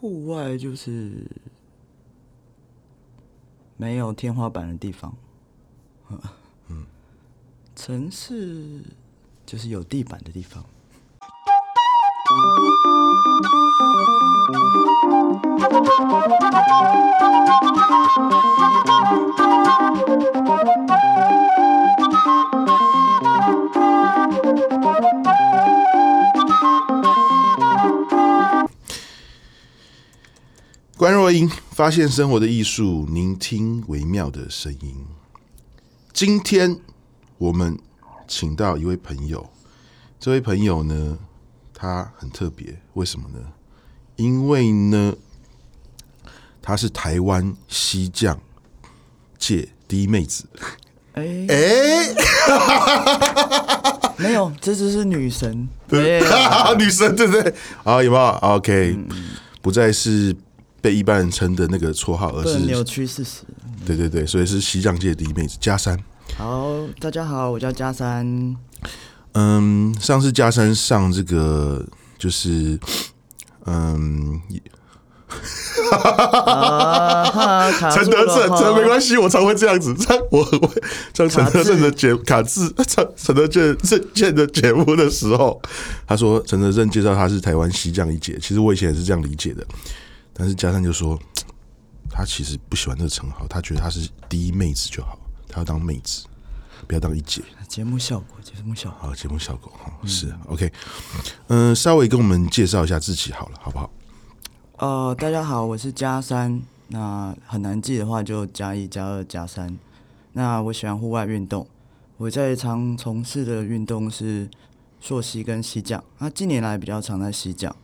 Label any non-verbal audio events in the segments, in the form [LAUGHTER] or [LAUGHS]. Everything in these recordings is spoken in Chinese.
户外就是没有天花板的地方。嗯，城市就是有地板的地方。关若英发现生活的艺术，聆听微妙的声音。今天我们请到一位朋友，这位朋友呢，他很特别，为什么呢？因为呢，他是台湾西匠界第一妹子。哎哎，没有，这只是女神，对，[LAUGHS] 女神对不对？好，有没有？OK，嗯，不再是。被一般人称的那个绰号，而是扭曲事实。对对对，所以是西藏界第一妹子加山。好，大家好，我叫加山。嗯，上次加山上这个就是，嗯，陈德正，这没关系，我常会这样子，[LAUGHS] 我我上陈德正的节卡字，陈 [LAUGHS] 陈德正这件的节目的时候，他说陈德正介绍他是台湾西藏一姐，其实我以前也是这样理解的。但是佳珊就说，[TSK] 他其实不喜欢这个称号，他觉得他是第一妹子就好，他要当妹子，不要当一姐。节目效果，节目效果，好，节目效果，好，是 OK。嗯，稍微跟我们介绍一下自己好了，好不好？呃，大家好，我是加三。那很难记的话，就加一加二加三。那我喜欢户外运动，我在常从事的运动是溯溪跟溪降。那近年来比较常在溪降。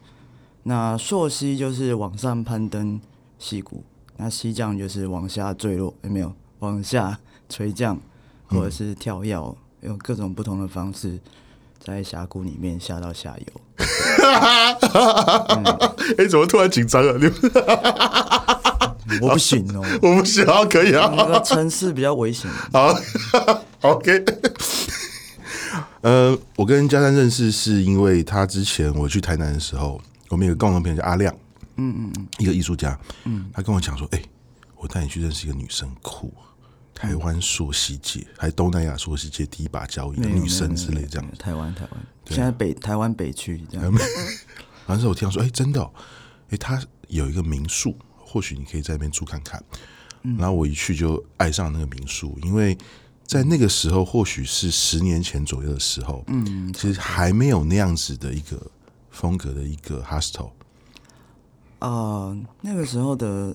那溯溪就是往上攀登溪谷，那溪降就是往下坠落，有没有？往下 [LAUGHS] 垂降，或者是跳跃，用各种不同的方式在峡谷里面下到下游。哎、嗯欸，怎么突然紧张了？你 [LAUGHS] 我不行哦，[LAUGHS] 我不行，可以啊。那个城市比较危险。好，OK。呃，我跟佳珊认识是因为他之前我去台南的时候。我们有个共同朋友叫阿亮，嗯嗯嗯，一个艺术家，嗯，他跟我讲说，哎、欸，我带你去认识一个女生，酷，台湾溯溪界，还东南亚溯溪界第一把交椅的女生之类这样。台湾台湾，现在北台湾北区这样。完之后我听到说，哎、欸，真的、喔，哎、欸，他有一个民宿，或许你可以在那边住看看。然后我一去就爱上那个民宿，因为在那个时候，或许是十年前左右的时候，嗯，其实还没有那样子的一个。风格的一个 hostel 啊、呃，那个时候的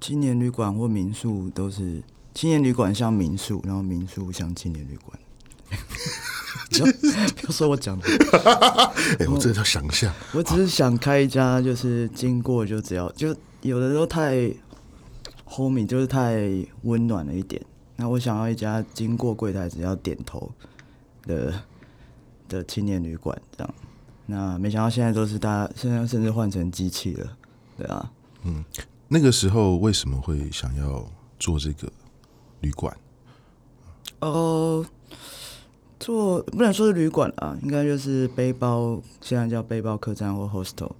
青年旅馆或民宿都是青年旅馆像民宿，然后民宿像青年旅馆。[LAUGHS] 不要说我讲的，[LAUGHS] 哎、欸，我这要想一下。我只是想开一家，就是经过就只要就有的时候太 homey，就是太温暖了一点。那我想要一家经过柜台只要点头的的青年旅馆这样。那没想到现在都是大家，现在甚至换成机器了，对啊。嗯，那个时候为什么会想要做这个旅馆？哦、呃，做不能说是旅馆啊，应该就是背包，现在叫背包客栈或 hostel。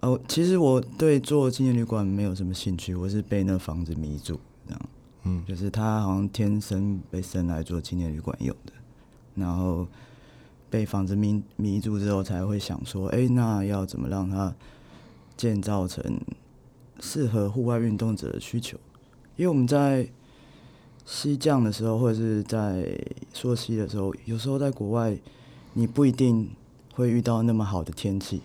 哦、呃，其实我对做青年旅馆没有什么兴趣，我是被那房子迷住，这样。嗯，就是他好像天生被生来做青年旅馆用的，然后。被房子迷迷住之后，才会想说：“哎、那要怎么让它建造成适合户外运动者的需求？”因为我们在西降的时候，或者是在溯溪的时候，有时候在国外，你不一定会遇到那么好的天气。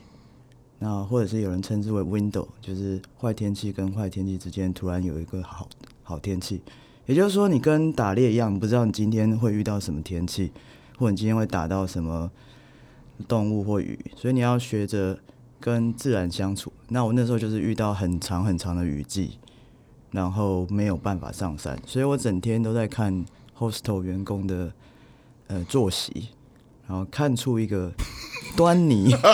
那或者是有人称之为 window，就是坏天气跟坏天气之间突然有一个好好天气。也就是说，你跟打猎一样，不知道你今天会遇到什么天气。或者你今天会打到什么动物或鱼，所以你要学着跟自然相处。那我那时候就是遇到很长很长的雨季，然后没有办法上山，所以我整天都在看 hostel 员工的呃作息，然后看出一个端倪。[LAUGHS]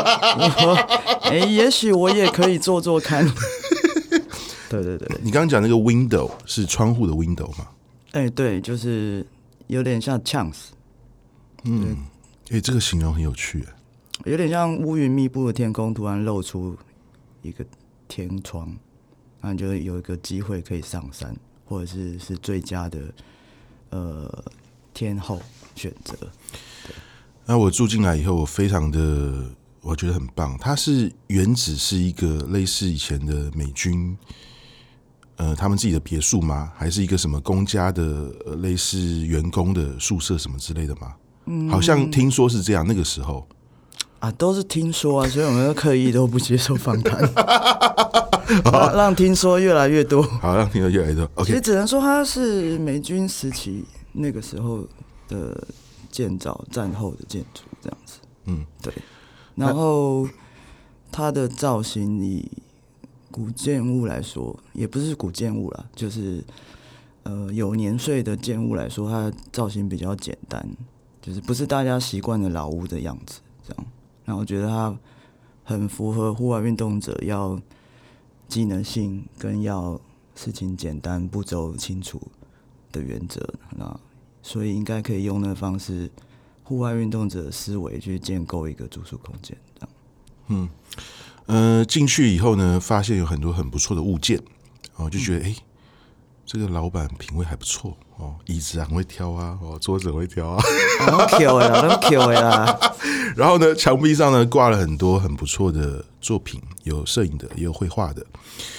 哎、欸，也许我也可以做做看。[LAUGHS] 对对对，你刚刚讲那个 window 是窗户的 window 吗？哎、欸，对，就是有点像 chance。嗯，哎、欸，这个形容很有趣，有点像乌云密布的天空突然露出一个天窗，那你就有一个机会可以上山，或者是是最佳的呃天后选择。那我住进来以后，我非常的我觉得很棒。它是原址是一个类似以前的美军，呃，他们自己的别墅吗？还是一个什么公家的类似员工的宿舍什么之类的吗？嗯，好像听说是这样。那个时候啊，都是听说啊，所以我们刻意都不接受访谈，[LAUGHS] 让让听说越来越多。好，让听说越来越多。OK，其实只能说它是美军时期那个时候的。建造战后的建筑这样子，嗯，对。然后它的造型以古建物来说，也不是古建物啦，就是呃有年岁的建物来说，它的造型比较简单，就是不是大家习惯的老屋的样子这样。然后我觉得它很符合户外运动者要机能性跟要事情简单、步骤清楚的原则。那所以应该可以用那个方式，户外运动者思维去建构一个住宿空间，这样。嗯，呃，进去以后呢，发现有很多很不错的物件，哦，就觉得哎、嗯欸，这个老板品味还不错哦，椅子很会挑啊，哦，桌子很会挑啊，很 Q 呀，很 Q 呀。然后呢，墙壁上呢挂了很多很不错的作品，有摄影的，也有绘画的。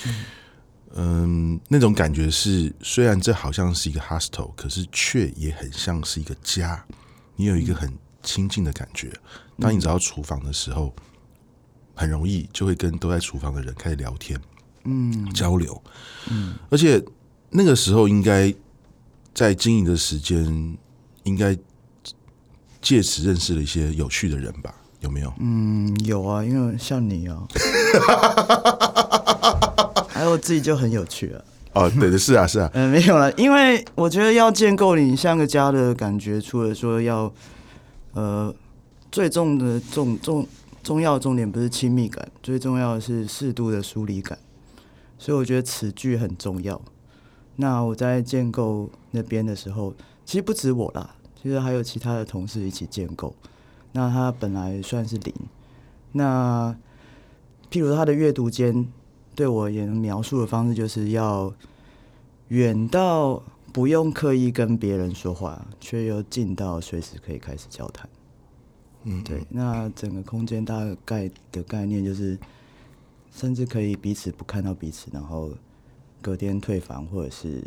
嗯嗯，那种感觉是，虽然这好像是一个 hostel，可是却也很像是一个家。你有一个很亲近的感觉。当你走到厨房的时候，很容易就会跟都在厨房的人开始聊天，嗯，交流，嗯。而且那个时候应该在经营的时间，应该借此认识了一些有趣的人吧？有没有？嗯，有啊，因为像你啊。[LAUGHS] 还有我自己就很有趣啊哦，对的，是啊，是啊，嗯，[LAUGHS] 没有了，因为我觉得要建构你像个家的感觉，除了说要，呃，最重的重重重要的重点不是亲密感，最重要的是适度的疏离感，所以我觉得此句很重要。那我在建构那边的时候，其实不止我啦，其实还有其他的同事一起建构。那他本来算是零，那譬如他的阅读间。对我也能描述的方式，就是要远到不用刻意跟别人说话，却又近到随时可以开始交谈。嗯，对。那整个空间大概的概念就是，甚至可以彼此不看到彼此，然后隔天退房或者是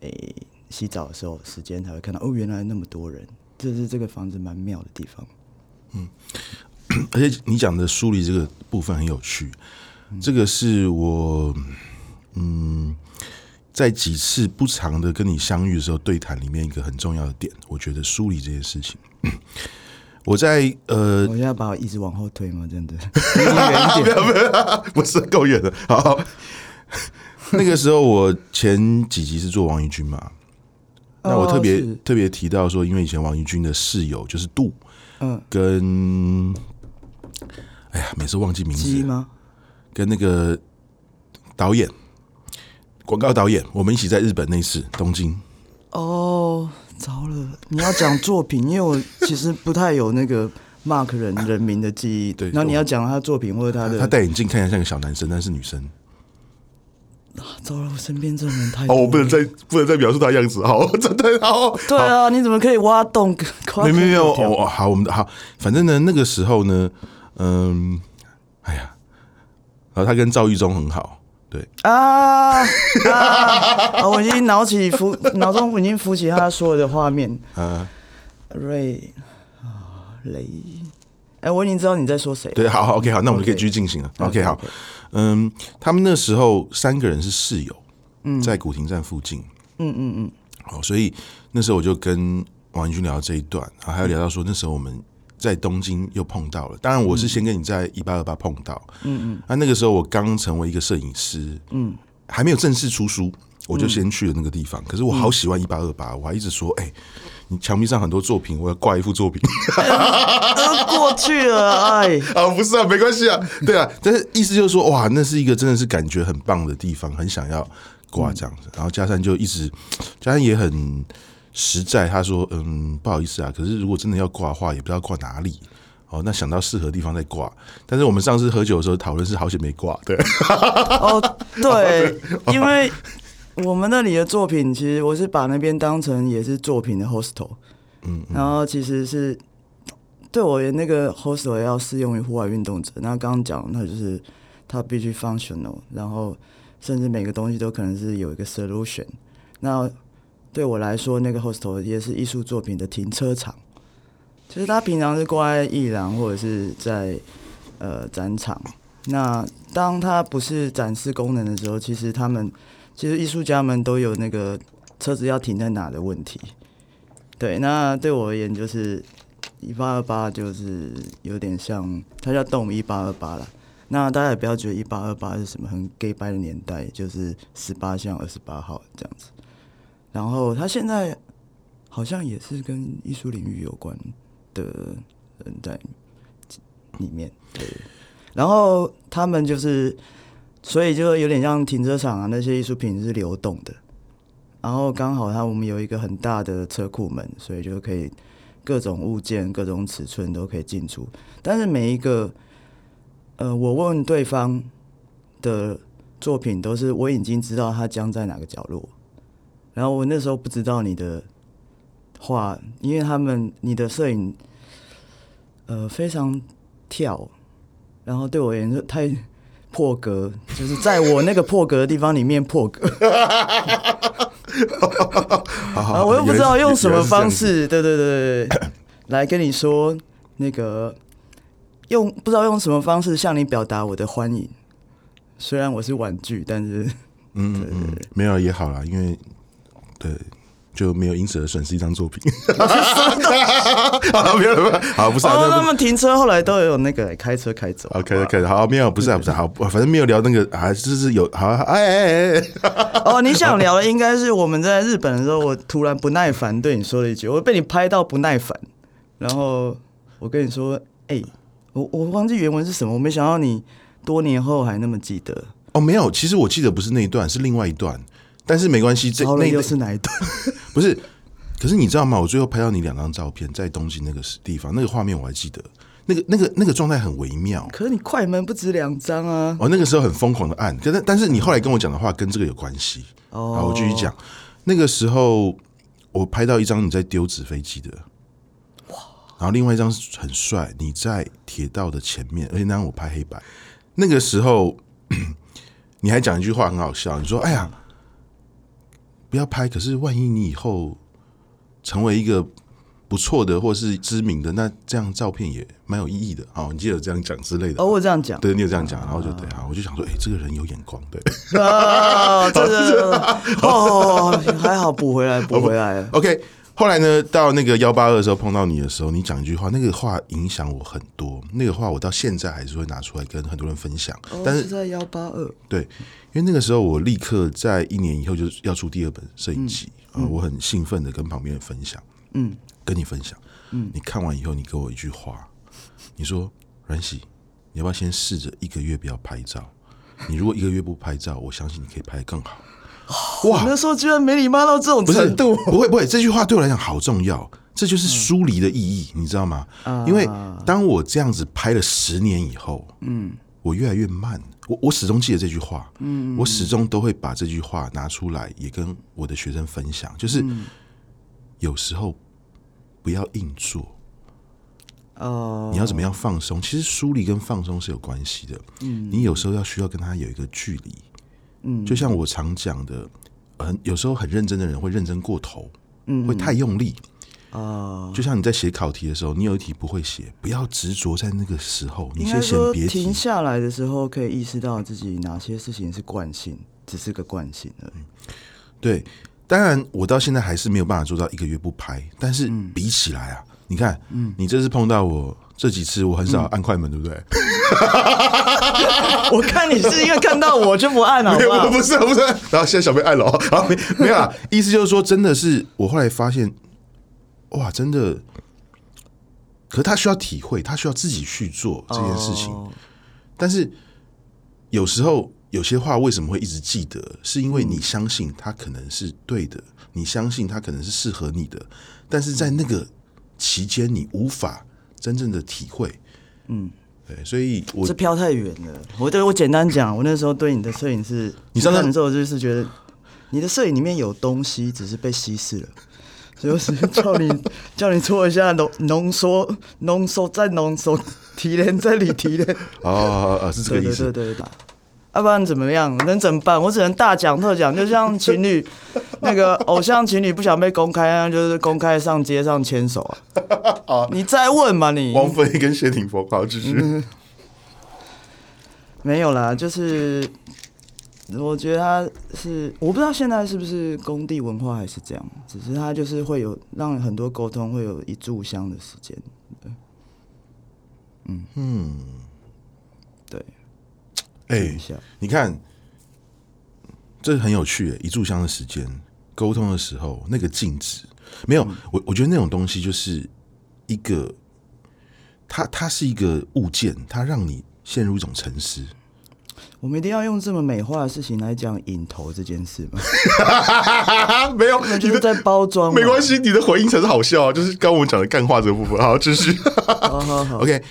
诶洗澡的时候，时间才会看到哦，原来那么多人。这是这个房子蛮妙的地方。嗯，[CLEARS THROAT] 而且你讲的梳理这个部分很有趣。这个是我嗯，在几次不长的跟你相遇的时候对谈里面一个很重要的点，我觉得梳理这件事情。[CLEARS THROAT] 我在呃，我现在把我一直往后推吗？真的，[LAUGHS] [LAUGHS] [LAUGHS] 没不是够远了。好，[LAUGHS] 那个时候我前几集是做王怡君嘛，那我特别特别提到说，因为以前王怡君的室友就是杜，嗯，跟哎呀，每次忘记名字吗？跟那个导演，广告导演，我们一起在日本那次东京。哦，糟了！你要讲作品，因为我其实不太有那个 [LAUGHS] Mark 人人名的记忆。对，那你要讲他的作品或者他的，他戴眼镜看起来像个小男生，但是女生。糟了，我身边这种人太多……哦，我不能再不能再描述他样子，好，[LAUGHS] 真的好。对啊，你怎么可以挖洞？没有没 [LAUGHS] 有哦，好，我们好，反正呢，那个时候呢，嗯，哎呀。然后他跟赵玉忠很好，对啊，啊，我已经脑起浮，[LAUGHS] 脑中已经浮起他所有的画面。啊，瑞啊，雷，哎，我已经知道你在说谁。对，好好，OK，好，那我们可以继续进行了。OK，, okay. 好，嗯，他们那时候三个人是室友，嗯，在古亭站附近，嗯嗯嗯，好，所以那时候我就跟王英军聊到这一段，然后还有聊到说那时候我们。在东京又碰到了，当然我是先跟你在一八二八碰到，嗯嗯，那那个时候我刚成为一个摄影师，嗯，还没有正式出书，我就先去了那个地方。可是我好喜欢一八二八，我还一直说，哎，你墙壁上很多作品，我要挂一幅作品。[LAUGHS] 过去了，哎，[LAUGHS] 啊，不是啊，没关系啊，对啊，但是意思就是说，哇，那是一个真的是感觉很棒的地方，很想要挂这样子。然后加上就一直，加上也很。实在，他说：“嗯，不好意思啊，可是如果真的要挂的话，也不知道挂哪里哦，那想到适合的地方再挂。但是我们上次喝酒的时候讨论是好久没挂，对。哦，对，[LAUGHS] 因为我们那里的作品，其实我是把那边当成也是作品的 hostel，嗯，然后其实是对我那个 hostel 要适用于户外运动者。那刚刚讲，那就是它必须 functional，然后甚至每个东西都可能是有一个 solution。那对我来说，那个 hostel 也是艺术作品的停车场。其实他平常是挂在艺廊或者是在呃展场。那当它不是展示功能的时候，其实他们其实艺术家们都有那个车子要停在哪的问题。对，那对我而言就是一八二八，就是有点像它叫动一八二八了。那大家也不要觉得一八二八是什么很 gay 掰的年代，就是十八项二十八号这样子。然后他现在好像也是跟艺术领域有关。的人在里面，对，然后他们就是，所以就有点像停车场啊，那些艺术品是流动的，然后刚好它我们有一个很大的车库门，所以就可以各种物件、各种尺寸都可以进出，但是每一个，呃，我问对方的作品都是我已经知道它将在哪个角落，然后我那时候不知道你的。画，因为他们你的摄影，呃，非常跳，然后对我而言就太破格，就是在我那个破格的地方里面破格。[LAUGHS] 啊，我又不知道用什么方式，对对对对，[COUGHS] 来跟你说那个用不知道用什么方式向你表达我的欢迎。虽然我是婉拒，但是嗯嗯嗯，没有也好啦，因为对。就没有因此而损失一张作品。[LAUGHS] 好，没有没有，好，不是。啊。他们停车后来都有那个开车开走。OK OK，好，没有，不是啊，不是，好，反正没有聊那个，还是是有，好，哎哎哎。[LAUGHS] 哦，你想聊的应该是我们在日本的时候，我突然不耐烦对你说了一句，我被你拍到不耐烦，然后我跟你说，哎，我我忘记原文是什么，我没想到你多年后还那么记得。哦，没有，其实我记得不是那一段，是另外一段。但是没关系，这那又是哪一段？[LAUGHS] 不是，可是你知道吗？我最后拍到你两张照片，在东京那个地方，那个画面我还记得，那个、那个、那个状态很微妙。可是你快门不止两张啊！哦，那个时候很疯狂的按，可是但是你后来跟我讲的话跟这个有关系哦。好，我继续讲。那个时候我拍到一张你在丢纸飞机的，哇！然后另外一张很帅，你在铁道的前面，而且那张我拍黑白。那个时候 [CLEARS THROAT] 你还讲一句话很好笑，你说：“哎呀。”不要拍，可是万一你以后成为一个不错的或是知名的，那这样照片也蛮有意义的。哦，你记得这样讲之类的。哦，我这样讲，对，你有这样讲，然后就对啊，我就想说，哎、欸，这个人有眼光，对。啊，这个 [LAUGHS] 哦，还好补回来，补回来。OK。后来呢，到那个幺八二的时候碰到你的时候，你讲一句话，那个话影响我很多。那个话我到现在还是会拿出来跟很多人分享。哦、但是，是在幺八二，对，因为那个时候我立刻在一年以后就要出第二本摄影集啊、嗯呃，我很兴奋的跟旁边人分享，嗯，跟你分享，嗯，你看完以后，你给我一句话，你说阮喜，你要不要先试着一个月不要拍照？你如果一个月不拍照，我相信你可以拍得更好。哇！那时候居然没礼貌到这种程度，不会不会，这句话对我来讲好重要，这就是疏离的意义，嗯、你知道吗？因为当我这样子拍了十年以后，嗯，我越来越慢，我我始终记得这句话，嗯，我始终都会把这句话拿出来，也跟我的学生分享，就是有时候不要硬做，哦，你要怎么样放松？其实疏离跟放松是有关系的，嗯，你有时候要需要跟他有一个距离。嗯，就像我常讲的，很有时候很认真的人会认真过头，嗯，会太用力啊。就像你在写考题的时候，你有一题不会写，不要执着在那个时候，你先写别。停下来的时候，可以意识到自己哪些事情是惯性，只是个惯性而已。对，当然我到现在还是没有办法做到一个月不拍，但是比起来啊，你看，嗯，你这次碰到我。这几次我很少按快门，对不对？[LAUGHS] 我看你是因为看到我就不按了，[LAUGHS] 好不是不是。然后现在小贝按了，好没没有啊？意思就是说，真的是我后来发现，哇，真的。可是他需要体会，他需要自己去做这件事情。但是有时候有些话为什么会一直记得？是因为你相信他可能是对的，你相信他可能是适合你的，但是在那个期间你无法。真正的体会。嗯，对，所以我这飘太远了。我对我简单讲，我那时候对你的摄影是，你上的时候就是觉得你的摄影里面有东西，只是被稀释了。所以我只是叫你 [LAUGHS] 叫你做一下浓浓缩浓缩再浓缩提炼再提炼。[LAUGHS] 哦哦哦，是这个意思。对对对对。要、啊、不然怎么样？能怎么办？我只能大讲特讲，就像情侣 [LAUGHS] 那个偶像情侣不想被公开啊，就是公开上街上牵手啊。[LAUGHS] 啊你再问嘛，你王菲跟谢霆锋，好继续、嗯。没有啦，就是我觉得他是，我不知道现在是不是工地文化还是这样，只是他就是会有让很多沟通会有一炷香的时间。嗯嗯，对。哎、欸，你看，这很有趣。一炷香的时间，沟通的时候，那个静止，没有。我我觉得那种东西就是一个，它它是一个物件，它让你陷入一种沉思。我们一定要用这么美化的事情来讲引头这件事吗？[LAUGHS] 没有，你就是在包装。没关系，你的回应才是好笑啊，就是刚我们讲的干话这个部分。好，继续。好好好，[LAUGHS] OK。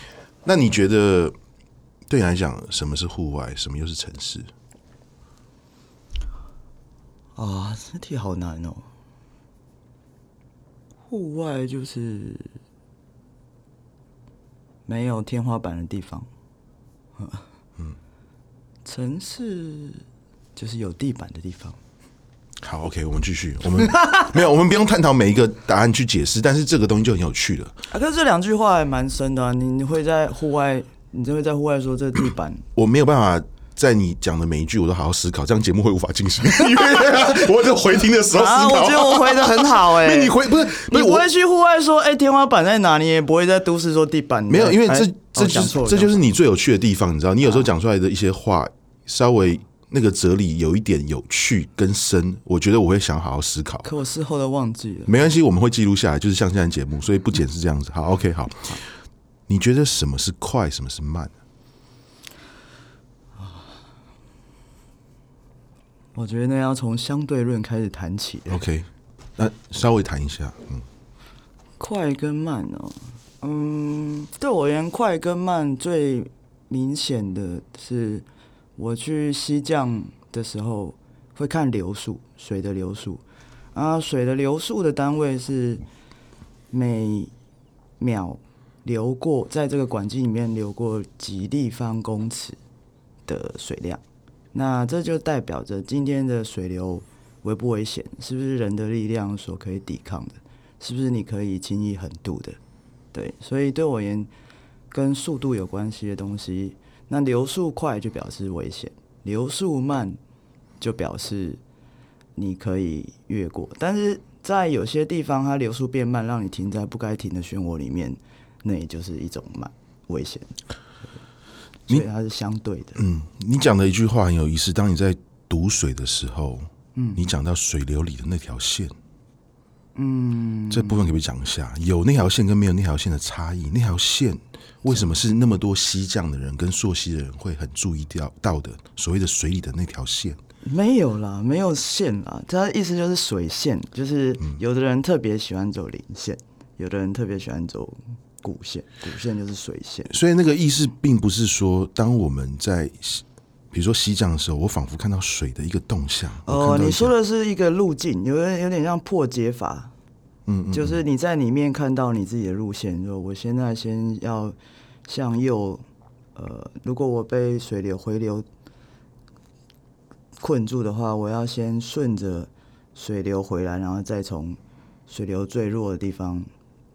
那你觉得？对你来讲，什么是户外？什么又是城市？啊，这题好难哦。户外就是没有天花板的地方。嗯，[LAUGHS] 城市就是有地板的地方。好，OK，我们继续。我们没有，我们不用探讨每一个答案去解释，但是这个东西就很有趣了。啊，可是这两句话还蛮深的啊。你你会在户外？你就会在户外说这个地板，[COUGHS] 我没有办法在你讲的每一句我都好好思考，这样节目会无法进行。[LAUGHS] 我在回听的时候思考，啊，我觉得我回的很好哎，[LAUGHS] 欸。你回不是，你不会去户外说哎，欸，天花板在哪里？你也不会在都市说地板。没有，因为这这就是，哦，这就是你最有趣的地方，你知道？你有时候讲出来的一些话，稍微那个哲理有一点有趣跟深，我觉得我会想好好思考。可我事后都忘记了。没关系，我们会记录下来，就是像现在节目，所以不剪是这样子。好，OK，好。你觉得什么是快，什么是慢？我觉得那要从相对论开始谈起。OK，那稍微谈一下，嗯，快跟慢哦，嗯，对我而言，快跟慢最明显的是，我去西降的时候会看流速，水的流速啊，水的流速的单位是每秒。流过在这个管径里面流过几立方公尺的水量，那这就代表着今天的水流危不危险，是不是人的力量所可以抵抗的，是不是你可以轻易横渡的？对，所以对我而言，跟速度有关系的东西，那流速快就表示危险，流速慢就表示你可以越过。但是在有些地方，它流速变慢，让你停在不该停的漩涡里面。那也就是一种蛮危险，所以它是相对的。嗯，你讲的一句话很有意思。当你在读水的时候，嗯，你讲到水流里的那条线，嗯，这部分可不可以讲一下？有那条线跟没有那条线的差异？那条线为什么是那么多西匠的人跟溯溪的人会很注意掉到的？所谓的水里的那条线，没有啦，没有线啦。它的意思就是水线，就是有的人特别喜欢走零线，有的人特别喜欢走。古线，古线就是水线，所以那个意思并不是说，当我们在比如说西藏的时候，我仿佛看到水的一个动向。哦，你说的是一个路径，有点有点像破解法，嗯，嗯，就是你在里面看到你自己的路线。说我现在先要向右，呃，如果我被水流回流困住的话，我要先顺着水流回来，然后再从水流最弱的地方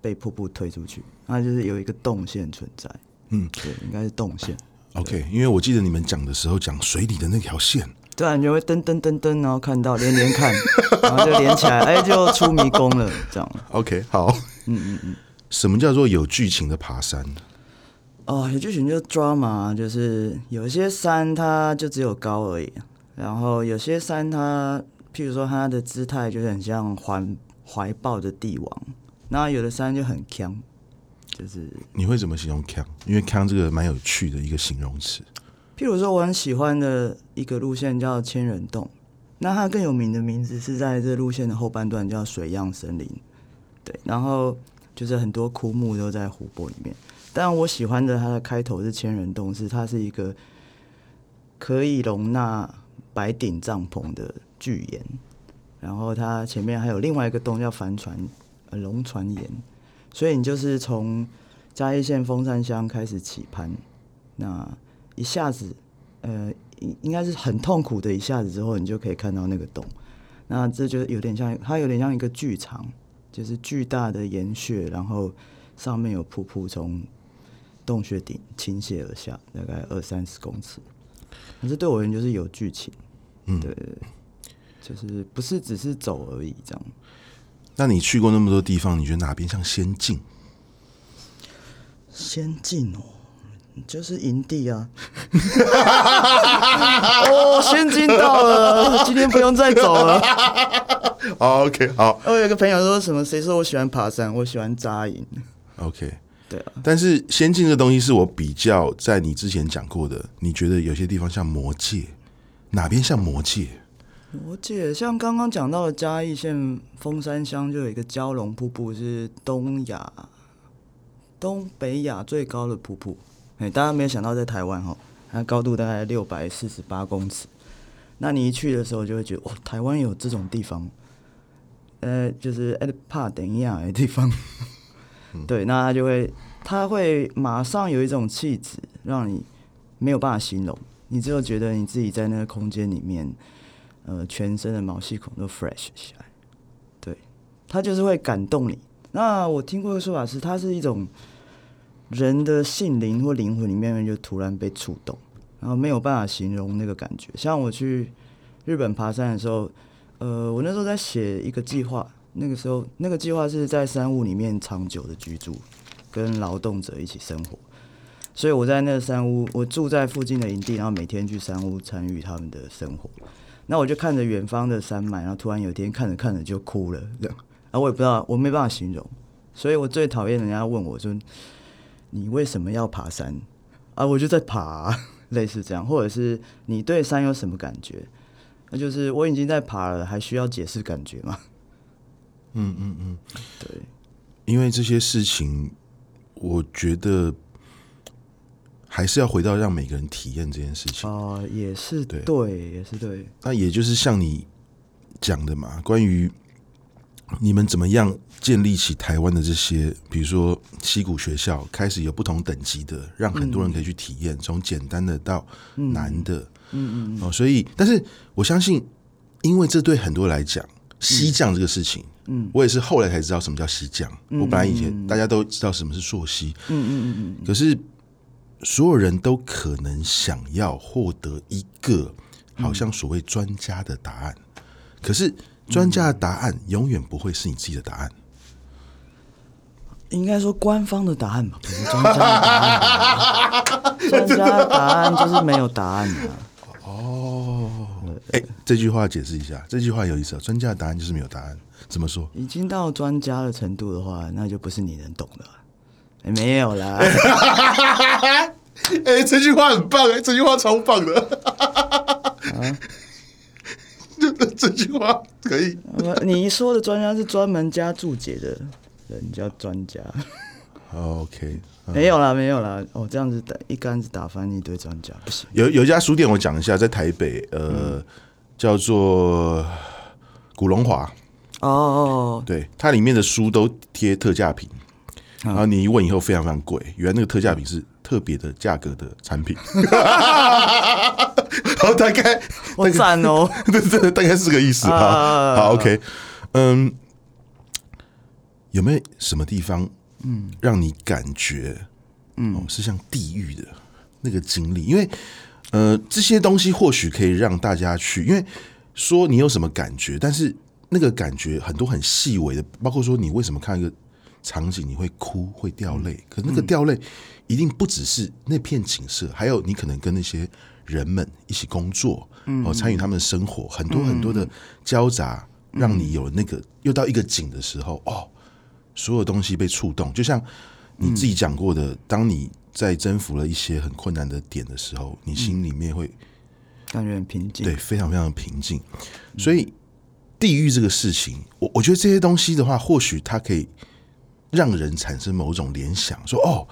被瀑布推出去。那就是有一个动线存在，嗯，对，应该是动线。OK，因为我记得你们讲的时候讲水里的那条线，对啊，你就会噔噔噔噔，然后看到连连看，然后就连起来，哎，就出迷宫了，这样。OK，好，嗯嗯嗯，什么叫做有剧情的爬山？哦，有剧情就 drama，就是有些山它就只有高而已，然后有些山它，譬如说它的姿态就是很像环怀抱的帝王，那有的山就很强。就是你会怎么形容强？因为强这个蛮有趣的一个形容词。譬如说，我很喜欢的一个路线叫千人洞，那它更有名的名字是在这路线的后半段叫水漾森林。对，然后就是很多枯木都在湖泊里面。但我喜欢的它的开头是千人洞，是它是一个可以容纳百顶帐篷的巨岩，然后它前面还有另外一个洞叫帆船呃龙船岩，所以你就是从嘉义县丰山乡开始起攀，那一下子呃应应该是很痛苦的一下子之后，你就可以看到那个洞，那这就有点像它有点像一个剧场，就是巨大的岩穴，然后上面有瀑布从。洞穴顶倾泻而下，大概二三十公尺。可是对我而言，就是有剧情，嗯，对，就是不是只是走而已这样。那你去过那么多地方，你觉得哪边像仙境？仙境哦，就是营地啊。[LAUGHS] 哦，仙境到了，今天不用再走了。好，[LAUGHS] OK，好。我有个朋友说什么？谁说我喜欢爬山？我喜欢扎营。OK。对啊，但是仙境这东西是我比较在你之前讲过的，你觉得有些地方像魔界，哪边像魔界？魔界像刚刚讲到的嘉义县峰山乡就有一个蛟龙瀑布，是东亚、东北亚最高的瀑布。哎，大家没有想到在台湾哈，它高度大概六百四十八公尺。那你一去的时候就会觉得，哇，台湾有这种地方，呃，就是怕等一样的地方。对，那他就会，他会马上有一种气质，让你没有办法形容，你只有觉得你自己在那个空间里面，呃，全身的毛细孔都 fresh 起来。对，他就是会感动你。那我听过一个说法是，它是一种人的性灵或灵魂里面就突然被触动，然后没有办法形容那个感觉。像我去日本爬山的时候，呃，我那时候在写一个计划。那个时候，那个计划是在山屋里面长久的居住，跟劳动者一起生活。所以我在那个山屋，我住在附近的营地，然后每天去山屋参与他们的生活。那我就看着远方的山脉，然后突然有一天看着看着就哭了，这样。然后我也不知道，我没办法形容。所以我最讨厌人家问我说：“你为什么要爬山？”啊，我就在爬啊，类似这样，或者是你对山有什么感觉？那就是我已经在爬了，还需要解释感觉吗？嗯嗯嗯，对，因为这些事情，我觉得还是要回到让每个人体验这件事情啊，也是对，对，也是对。那也就是像你讲的嘛，关于你们怎么样建立起台湾的这些，比如说溪谷学校，开始有不同等级的，让很多人可以去体验，从简单的到难的，嗯嗯哦，所以，但是我相信，因为这对很多人来讲，西降这个事情。嗯，我也是后来才知道什么叫西匠。嗯、我本来以前大家都知道什么是溯溪。嗯嗯嗯嗯。可是所有人都可能想要获得一个好像所谓专家的答案，嗯、可是专家的答案永远不会是你自己的答案。应该说官方的答案吧，不是专家的答案。专家的答案就是没有答案的。哦。哎、欸，这句话解释一下，这句话有意思啊。专家的答案就是没有答案。怎么说？已经到专家的程度的话，那就不是你能懂的。欸、没有啦。[LAUGHS] 哎、欸，这句话很棒哎，这句话超棒的。啊，这这句话可以。你说的专家是专门加注解的人叫专家。OK，没有啦，没有啦。哦，这样子打一竿子打翻一堆专家不行。有有一家书店，我讲一下，在台北，呃，嗯、叫做古龙华。哦哦，对，它里面的书都贴特价品，然后你一问以后非常非常贵，原来那个特价品是特别的价格的产品，[LAUGHS] 好，大概我赞哦，[LAUGHS] 对对，大概是个意思啊。好，OK，嗯，有没有什么地方，嗯，让你感觉，嗯，是像地狱的那个经历？因为，呃，这些东西或许可以让大家去，因为说你有什么感觉，但是。那个感觉很多很细微的，包括说你为什么看一个场景你会哭会掉泪，可是那个掉泪一定不只是那片景色，还有你可能跟那些人们一起工作，哦，参与他们的生活，很多很多的交杂，让你有那个又到一个景的时候，哦，所有东西被触动，就像你自己讲过的，当你在征服了一些很困难的点的时候，你心里面会感觉很平静，对，非常非常的平静，所以。地狱这个事情，我我觉得这些东西的话，或许它可以让人产生某种联想，说哦，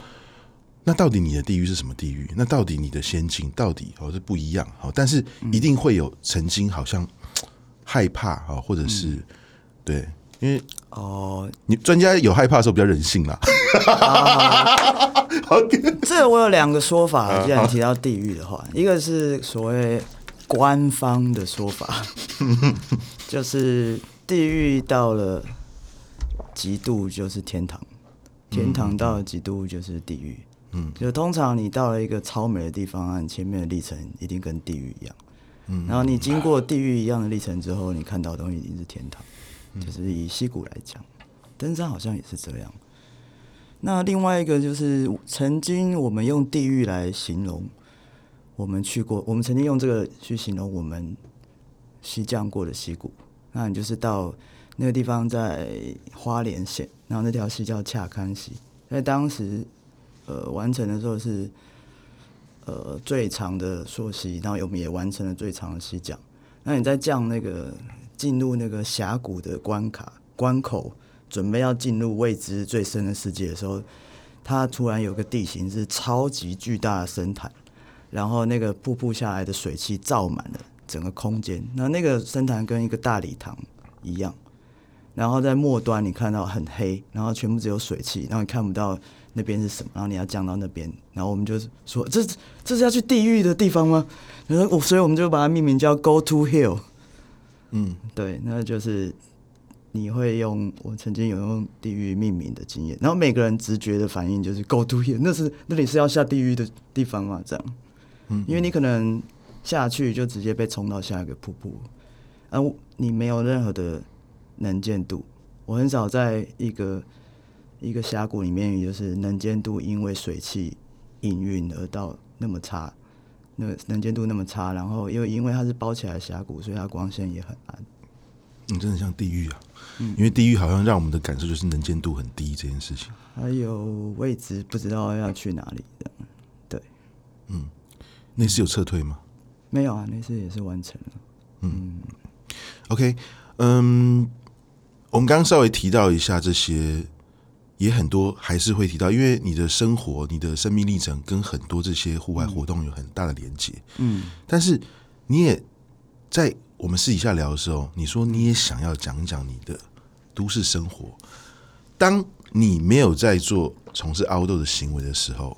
那到底你的地狱是什么地狱？那到底你的仙境到底哦是不一样？哦，但是一定会有曾经好像害怕哦，或者是、嗯、对，因为哦，你专家有害怕的时候比较人性啦。[LAUGHS] 好，这个我有两个说法。既然提到地狱的话，一个是所谓官方的说法，[LAUGHS] 就是地狱到了极度就是天堂，天堂到了极度就是地狱。嗯，就通常你到了一个超美的地方，你前面的历程一定跟地狱一样。嗯，然后你经过地狱一样的历程之后，你看到的东西一定是天堂。就是以溪谷来讲，登山好像也是这样。那另外一个就是，曾经我们用地狱来形容我们去过，我们曾经用这个去形容我们西降过的溪谷。那你就是到那个地方在花莲县，然后那条溪叫恰坎溪，在当时呃完成的时候是呃最长的溯溪，然后我们也完成了最长的溪降。那你在降那个进入那个峡谷的关卡关口。准备要进入未知最深的世界的时候，它突然有个地形是超级巨大的深潭，然后那个瀑布下来的水汽罩满了整个空间。那那个深潭跟一个大礼堂一样，然后在末端你看到很黑，然后全部只有水汽，然后你看不到那边是什么，然后你要降到那边，然后我们就说这这是要去地狱的地方吗？然后我所以我们就把它命名叫 Go to Hell。嗯，对，那就是。你会用我曾经有用地狱命名的经验，然后每个人直觉的反应就是 “go to Hell”，那是那里是要下地狱的地方嘛？这样，嗯，因为你可能下去就直接被冲到下一个瀑布，而你没有任何的能见度。我很少在一个一个峡谷里面，也就是能见度因为水汽氤氲而到那么差，那能见度那么差，然后又因为它是包起来的峡谷，所以它光线也很暗。你真的像地狱啊！因为地狱好像让我们的感受就是能见度很低这件事情，还有位置不知道要去哪里的，对，嗯，那次有撤退吗？没有啊，那次也是完成了。嗯，OK，嗯，我们刚刚稍微提到一下这些，也很多还是会提到，因为你的生活、你的生命历程跟很多这些户外活动有很大的连接。嗯，但是你也在。我们私底下聊的时候，你说你也想要讲讲你的都市生活。当你没有在做从事 outdoor 的行为的时候，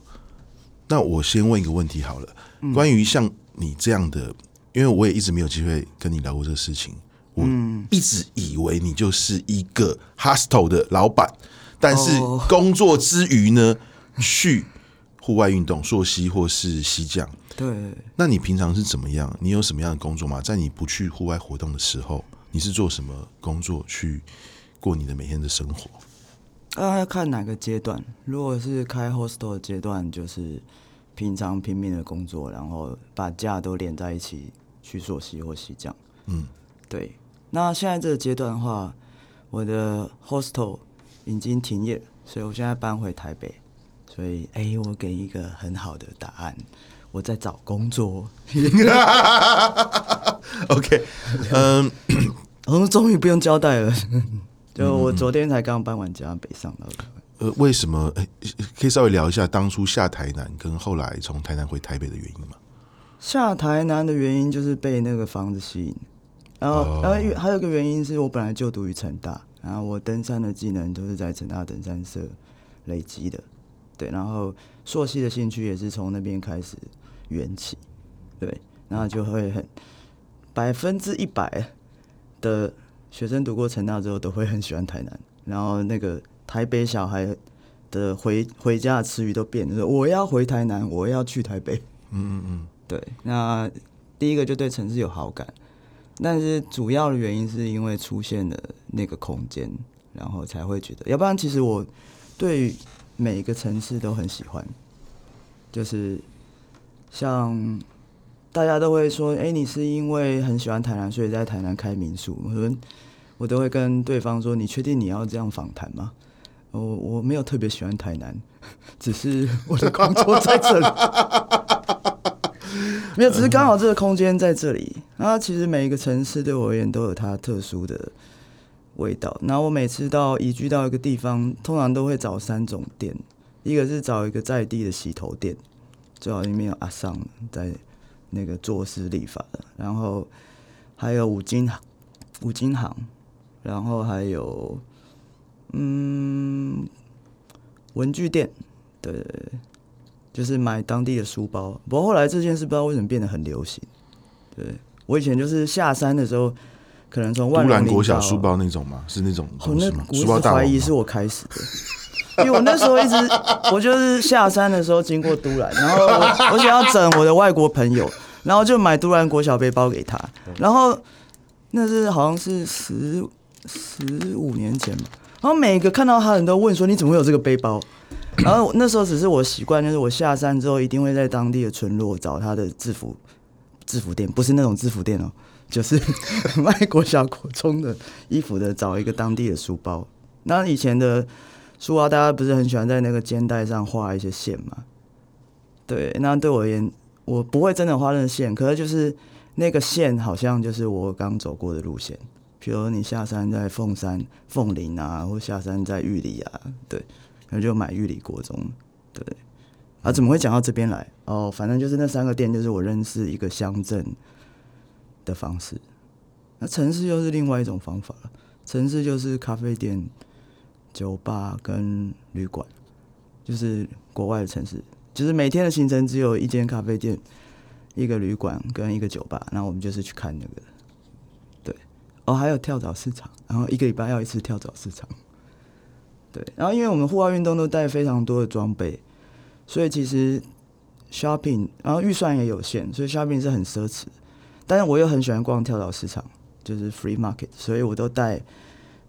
那我先问一个问题好了。关于像你这样的，因为我也一直没有机会跟你聊过这个事情，我一直以为你就是一个 hostel 的老板，但是工作之余呢，去户外运动，溯溪或是溪降。对，那你平常是怎么样？你有什么样的工作吗？在你不去户外活动的时候，你是做什么工作去过你的每天的生活？啊，要看哪个阶段。如果是开 hostel 的阶段，就是平常拼命的工作，然后把假都连在一起去溯溪或溪降。嗯，对。那现在这个阶段的话，我的 hostel 已经停业，所以我现在搬回台北。所以，哎、欸，我给一个很好的答案。我在找工作。[LAUGHS] OK，嗯，[COUGHS] 我们终于不用交代了。就我昨天才刚搬完家，北上了。呃，为什么？哎，可以稍微聊一下当初下台南跟后来从台南回台北的原因吗？下台南的原因就是被那个房子吸引，然后，然后还有一个原因是我本来就读于成大，然后我登山的技能都是在成大登山社累积的。对，然后硕士的兴趣也是从那边开始。缘起，对，然后就会很百分之一百的学生读过成大之后都会很喜欢台南，然后那个台北小孩的回回家的词语都变了，说我要回台南，我要去台北。嗯嗯嗯，对，那第一个就对城市有好感，但是主要的原因是因为出现了那个空间，然后才会觉得，要不然其实我对每一个城市都很喜欢，就是。像大家都会说，哎、你是因为很喜欢台南，所以在台南开民宿。我说，我都会跟对方说，你确定你要这样访谈吗？我我没有特别喜欢台南，[LAUGHS] 只是我的工作在这里，没有，只是刚好这个空间在这里。然后其实每一个城市对我而言都有它特殊的味道。那我每次到移居到一个地方，通常都会找三种店，一个是找一个在地的洗头店，最好里面有阿桑在那个做事理发的，然后还有五金行，五金行，然后还有嗯文具店，对对对，就是买当地的书包。不过后来这件事不知道为什么变得很流行，对。我以前就是下山的时候，可能从万都兰国小书包那种吗？是那种哦，那我是怀疑是我开始的，因为我那时候一直我就是下山的时候经过都兰，然后我，[LAUGHS] 我想要整我的外国朋友，然后就买都兰国小背包给他，然后那是好像是十十五年前吧，然后每个看到他人都问说，你怎么会有这个背包？然后那时候只是我习惯，就是我下山之后一定会在当地的村落找他的制服。制服店不是那种制服店哦，就是 [LAUGHS] 卖国小国中的衣服的，找一个当地的书包。那以前的书包，大家不是很喜欢在那个肩带上画一些线吗？对，那对我而言，我不会真的画那个线，可是就是那个线好像就是我刚走过的路线。比如你下山在凤山凤林啊，或下山在玉里啊，对，那就买玉里国中，对。啊，怎么会讲到这边来？哦，反正就是那三个店，就是我认识一个乡镇的方式。那城市又是另外一种方法了。城市就是咖啡店、酒吧跟旅馆，就是国外的城市，就是每天的行程只有一间咖啡店、一个旅馆跟一个酒吧。那我们就是去看那个，对。哦，还有跳蚤市场，然后一个礼拜要一次跳蚤市场。对，然后因为我们户外运动都带非常多的装备。所以其实 shopping，然后预算也有限，所以 shopping 是很奢侈。但是我又很喜欢逛跳蚤市场，就是 free market，所以我都带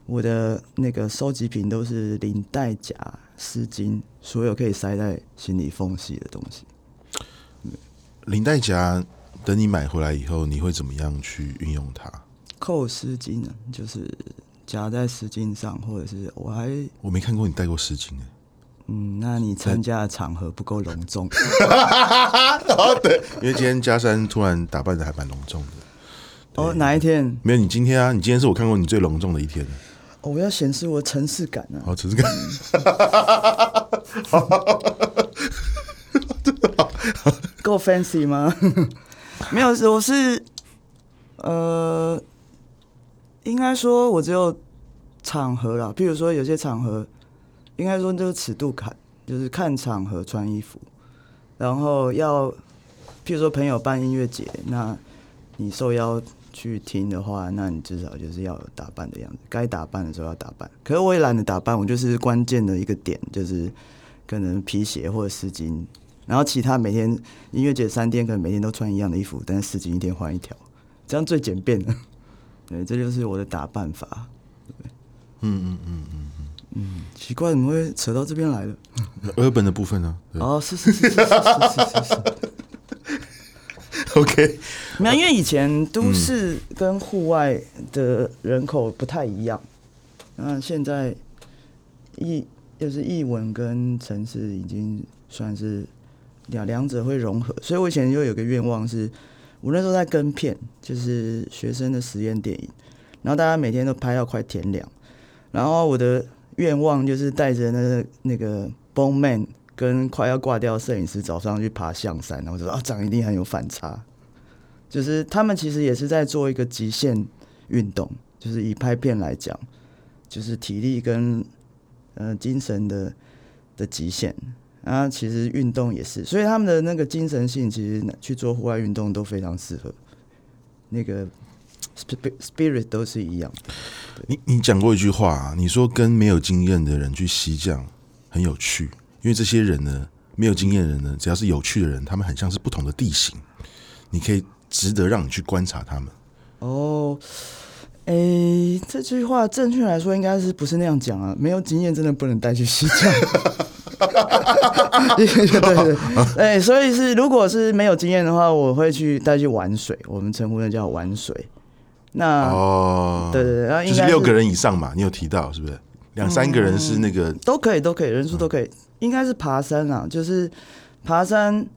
我的那个收集品，都是领带夹、丝巾，所有可以塞在行李缝隙的东西。领带夹，等你买回来以后，你会怎么样去运用它？扣丝巾呢，就是夹在丝巾上，或者是我还我没看过你戴过丝巾呢。嗯，那你参加的场合不够隆重。哦，对，因为今天嘉山突然打扮的还蛮隆重的。哦，哪一天？没有，你今天啊，你今天是我看过你最隆重的一天。哦，我要显示我城市感啊。好，城市感。[LAUGHS] 够 fancy 吗？[LAUGHS] 没有，我是呃，应该说我只有场合啦，譬如说有些场合。应该说，这个尺度看，就是看场合穿衣服，然后要，譬如说朋友办音乐节，那你受邀去听的话，那你至少就是要有打扮的样子，该打扮的时候要打扮。可是我也懒得打扮，我就是关键的一个点，就是可能皮鞋或者丝巾，然后其他每天音乐节三天可能每天都穿一样的衣服，但是丝巾一天换一条，这样最简便的。对，这就是我的打扮法。对，嗯嗯嗯嗯。嗯，奇怪，怎么会扯到这边来了？日本的部分呢？哦，是是是是是是是，是。[LAUGHS] OK，[LAUGHS] 没有，因为以前都市跟户外的人口不太一样，那现在艺就是艺文跟城市已经算是两两者会融合，所以我以前就有个愿望是，我那时候在跟片，就是学生的实验电影，然后大家每天都拍到快天亮，然后我的。愿望就是带着那个那个 Bone Man 跟快要挂掉摄影师早上去爬象山，然后就说啊，这样一定很有反差。就是他们其实也是在做一个极限运动，就是以拍片来讲，就是体力跟呃精神的的极限。啊，其实运动也是，所以他们的那个精神性其实去做户外运动都非常适合。那个 spirit 都是一样。你你讲过一句话啊，你说跟没有经验的人去西藏很有趣，因为这些人呢，没有经验的人呢，只要是有趣的人，他们很像是不同的地形，你可以值得让你去观察他们。哦，哎、欸，这句话正确来说应该是不是那样讲啊？没有经验真的不能带去西藏。对 [LAUGHS] 对对，哎、欸，所以是如果是没有经验的话，我会去带去玩水，我们称呼那叫玩水。那哦，对对对，然后就是六个人以上嘛，你有提到是不是？两三个人是那个、嗯、都可以，都可以，人数都可以。应该是爬山啊，就是爬山。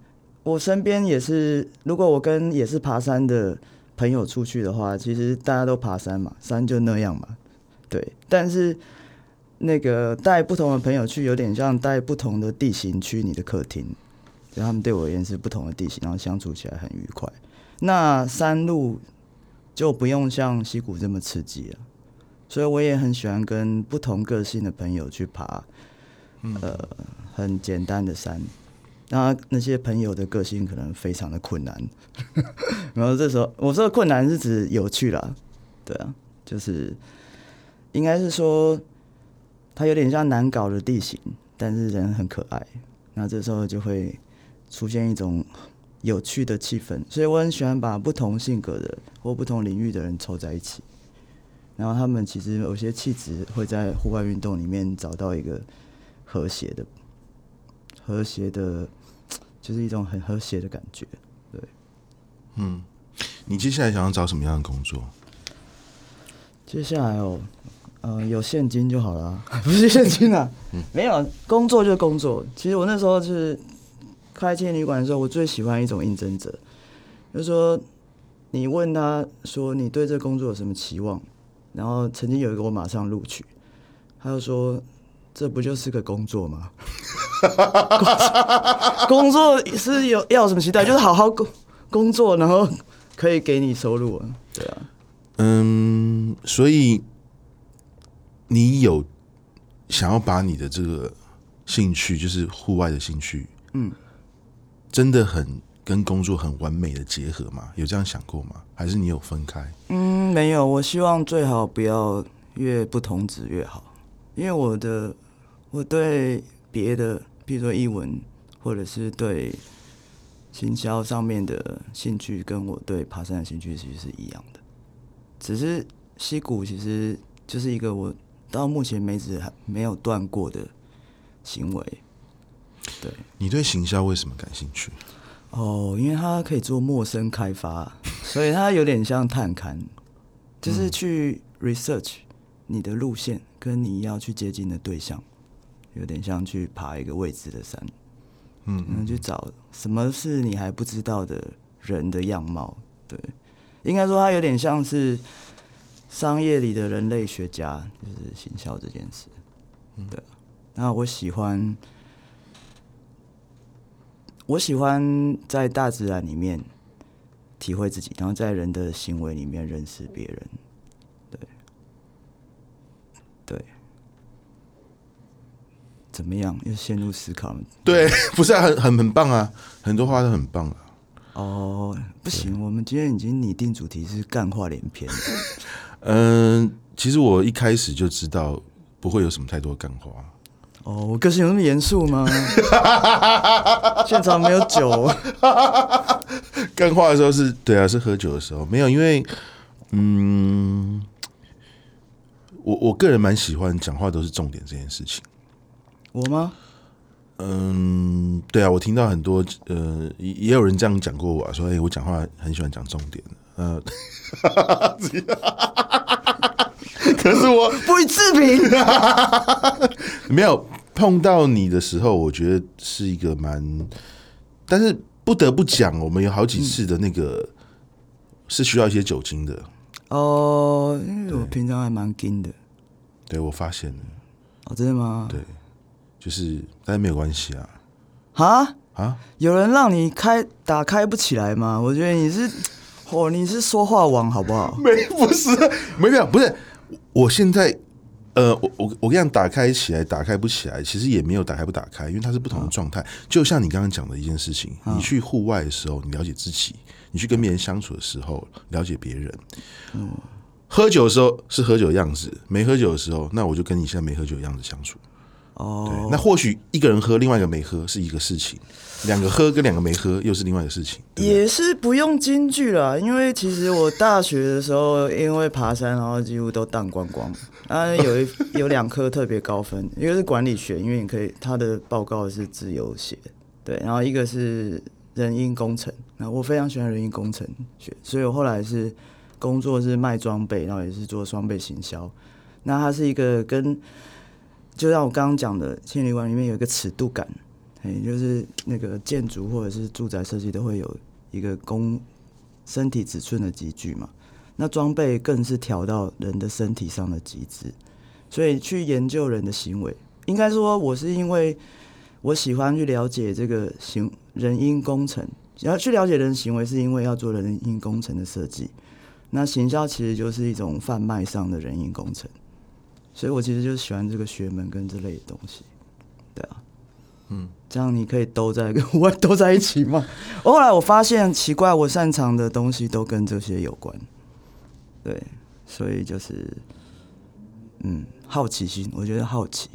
我身边也是，如果我跟也是爬山的朋友出去的话，其实大家都爬山嘛，山就那样嘛。对，但是那个带不同的朋友去，有点像带不同的地形去你的客厅，就他们对我而言是不同的地形，然后相处起来很愉快。那山路就不用像溪谷这么刺激了，所以我也很喜欢跟不同个性的朋友去爬，呃，很简单的山。那那些朋友的个性可能非常的困难，[LAUGHS] 然后这时候我说的困难是指有趣啦，对啊，就是应该是说它有点像难搞的地形，但是人很可爱，那这时候就会出现一种有趣的气氛，所以我很喜欢把不同性格的或不同领域的人凑在一起，然后他们其实有些气质会在户外运动里面找到一个和谐的和谐的。就是一种很和谐的感觉，对。嗯，你接下来想要找什么样的工作？接下来哦，呃，有现金就好了，[LAUGHS] 不是现金啊，嗯、没有工作就工作。其实我那时候是开青年旅馆的时候，我最喜欢一种应征者，就是说你问他说你对这个工作有什么期望，然后曾经有一个我马上录取，他就说。这不就是个工作吗？[LAUGHS] 工作是有要什么期待？[LAUGHS] 就是好好工工作，然后可以给你收入啊。对啊，嗯，所以你有想要把你的这个兴趣，就是户外的兴趣，嗯，真的很跟工作很完美的结合吗？有这样想过吗？还是你有分开？嗯，没有。我希望最好不要越不同职越好。因为我的我对别的，比如说译文，或者是对行销上面的兴趣，跟我对爬山的兴趣其实是一样的。只是溪谷其实就是一个我到目前为止还没有断过的行为。对，你对行销为什么感兴趣？哦，因为它可以做陌生开发，所以它有点像探勘，就是去 research 你的路线。跟你要去接近的对象，有点像去爬一个未知的山，嗯，然后，去找什么是你还不知道的人的样貌，对，应该说它有点像是商业里的人类学家，就是行销这件事，嗯，对。那我喜欢，我喜欢在大自然里面体会自己，然后在人的行为里面认识别人。对，怎么样？又陷入思考了。对，[LAUGHS] 不是、啊、很很很棒啊，很多话都很棒啊。哦，不行，我们今天已经拟定主题是干话连篇。[LAUGHS] 嗯，其实我一开始就知道不会有什么太多干话。哦，我个性有那么严肃吗？[LAUGHS] 现场没有酒。干话的时候是对啊，是喝酒的时候没有，因为嗯。我我个人蛮喜欢讲话都是重点这件事情。我吗？嗯，对啊，我听到很多呃，也有人这样讲过我，啊，说哎、欸，我讲话很喜欢讲重点。呃，[LAUGHS] 可是我 [LAUGHS] 不予置评。[LAUGHS] 没有碰到你的时候，我觉得是一个蛮，但是不得不讲，我们有好几次的那个是需要一些酒精的。哦，因为我平常还蛮硬的，对，我发现了。哦，真的吗？对，就是，但是没有关系啊。啊啊！有人让你开打开不起来吗？我觉得你是，[TSK] 哦，你是说话王，好不好？[LAUGHS] 没，不是，没有，不是。我现在，呃，我我我跟你讲，打开起来，打开不起来，其实也没有打开不打开，因为它是不同的状态。啊、就像你刚刚讲的一件事情，啊、你去户外的时候，你了解自己。你去跟别人相处的时候，了解别人。嗯，喝酒的时候是喝酒的样子，没喝酒的时候，那我就跟你现在没喝酒的样子相处。哦，那或许一个人喝，另外一个没喝是一个事情，两个喝跟两个没喝又是另外一个事情。对对，也是不用京剧了，因为其实我大学的时候因为爬山，然后几乎都荡光光。啊，有一 [LAUGHS] 有两科特别高分，一个是管理学，因为你可以他的报告是自由写，对，然后一个是。人因工程，那我非常喜欢人因工程学，所以我后来是工作是卖装备，然后也是做装备行销。那它是一个跟，就像我刚刚讲的，千里馆里面有一个尺度感，哎，就是那个建筑或者是住宅设计都会有一个公身体尺寸的级距嘛。那装备更是调到人的身体上的极致，所以去研究人的行为，应该说我是因为我喜欢去了解这个行人因工程，要去了解人的行为，是因为要做人因工程的设计。那行销其实就是一种贩卖上的人因工程，所以我其实就是喜欢这个学门跟这类的东西，对啊，嗯，这样你可以都在跟 [LAUGHS] 我都在一起吗？后来我发现奇怪，我擅长的东西都跟这些有关。对，所以就是，嗯，好奇心，我觉得好奇，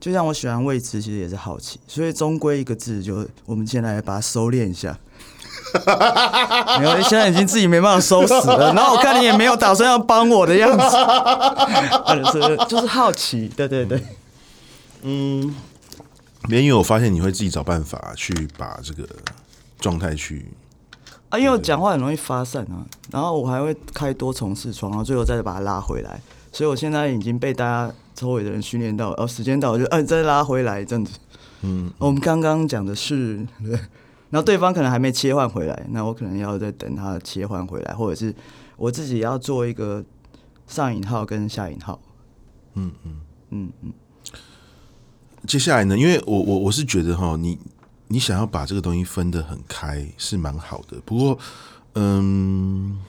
就像我喜欢未知，其实也是好奇，所以终归一个字，就我们先来把它收敛一下。[LAUGHS] 没有，现在已经自己没办法收拾了，然后我看你也没有打算要帮我的样子，就 [LAUGHS] 是就是好奇，对对对，嗯，因为我发现你会自己找办法去把这个状态去。啊，因为我讲话很容易发散啊，然后我还会开多重视窗，然后最后再把它拉回来，所以我现在已经被大家周围的人训练到，哦，时间到我就嗯、啊、再拉回来这样子。嗯，我们刚刚讲的是，对，然后对方可能还没切换回来，那我可能要再等他切换回来，或者是我自己要做一个上引号跟下引号。嗯嗯嗯嗯。接下来呢，因为我我我是觉得哈，你。你想要把这个东西分得很开是蛮好的，不过，嗯，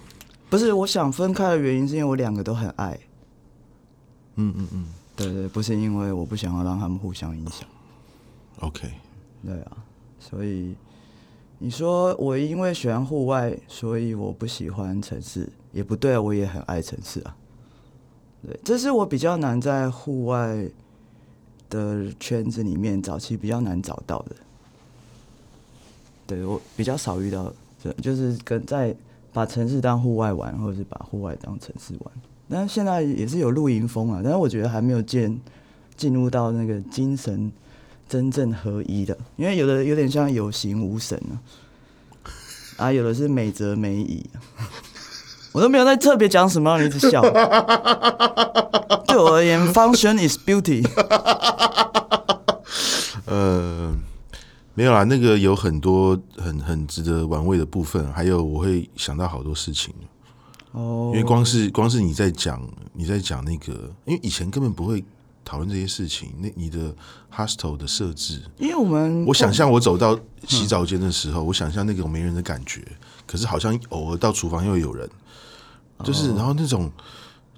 不是，我想分开的原因是因为我两个都很爱。嗯嗯嗯，对对，不是因为我不想要让他们互相影响。OK，对啊，所以你说我因为喜欢户外，所以我不喜欢城市，也不对，我也很爱城市啊。对，这是我比较难在户外的圈子里面早期比较难找到的。对，我比较少遇到，这就是跟在把城市当户外玩，或者是把户外当城市玩。但是现在也是有露营风啊，但是我觉得还没有见进入到那个精神真正合一的，因为有的有点像有形无神啊，啊，有的是美则美矣。我都没有在特别讲什么，你一直笑。[LAUGHS] 对我而言，function is beauty。[LAUGHS] 呃。没有啦，那个有很多很很值得玩味的部分，还有我会想到好多事情哦。因为光是光是你在讲你在讲那个，因为以前根本不会讨论这些事情。那你的 hostel 的设置，因为我们我想象我走到洗澡间的时候，我想象那种没人的感觉，可是好像偶尔到厨房又有人，就是然后那种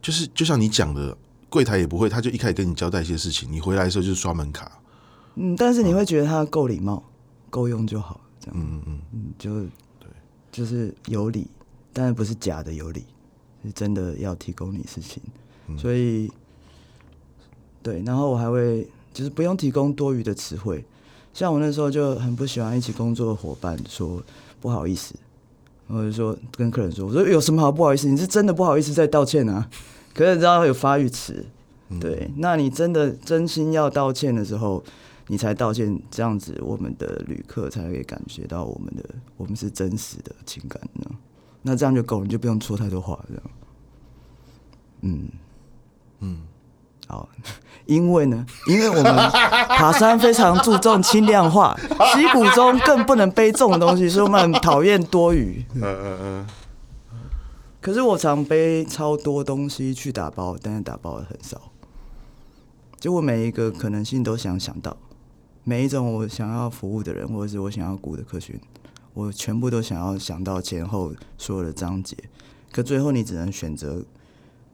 就是就像你讲的，柜台也不会，他就一开始跟你交代一些事情，你回来的时候就是刷门卡。嗯，但是你会觉得他够礼貌，够用就好，这样。嗯嗯嗯，就对，就是有理，但是不是假的有理，是真的要提供你事情。嗯、所以，对，然后我还会就是不用提供多余的词汇，像我那时候就很不喜欢一起工作的伙伴说不好意思，我就说跟客人说，我说有什么好不好意思？你是真的不好意思在道歉啊？[LAUGHS] 可是你知道有发育词，对，嗯、那你真的真心要道歉的时候。你才道歉，这样子我们的旅客才可以感觉到我们的我们是真实的情感呢。那这样就够了，你就不用说太多话，这样。嗯嗯，好，[LAUGHS] 因为呢，因为我们爬山非常注重轻量化，[LAUGHS] 溪谷中更不能背重的东西，所以我们很讨厌多余。嗯嗯嗯。可是我常背超多东西去打包，但是打包的很少，结果每一个可能性都想想到。每一种我想要服务的人，或者是我想要顾的客群，我全部都想要想到前后所有的章节。可最后你只能选择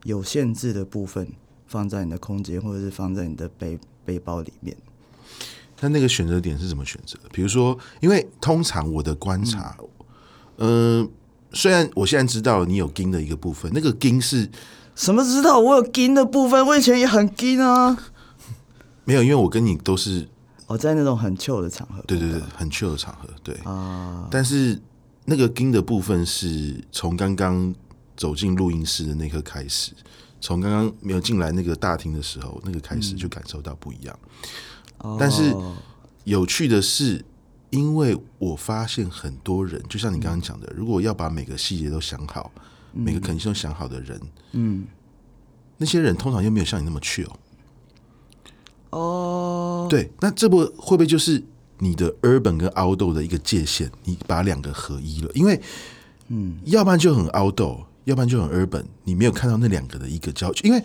有限制的部分放在你的空间或者是放在你的背背包里面。它那个选择点是怎么选择？比如说因为通常我的观察嗯。虽然我现在知道你有 gin 的一个部分那个 gin 是什么知道我有 gin 的部分？我以前也很 gin 啊。[LAUGHS] 没有因为我跟你都是我在那种很旧的场合。对对对很旧的场合对。啊。但是那个 gin 的部分是从刚刚走进录音室的那刻开始。从刚刚没有进来那个大厅的时候，那个开始就感受到不一样。嗯、但是有趣的是，因为我发现很多人，就像你刚刚讲的，如果要把每个细节都想好，嗯、每个可能性都想好的人，嗯，那些人通常又没有像你那么 chill。哦，对，那这不会不会就是你的 urban 跟 outdoor 的一个界限？你把两个合一了，因为，嗯，要不然就很 outdoor，要不然就很 urban。你没有看到那两个的一个交集，因为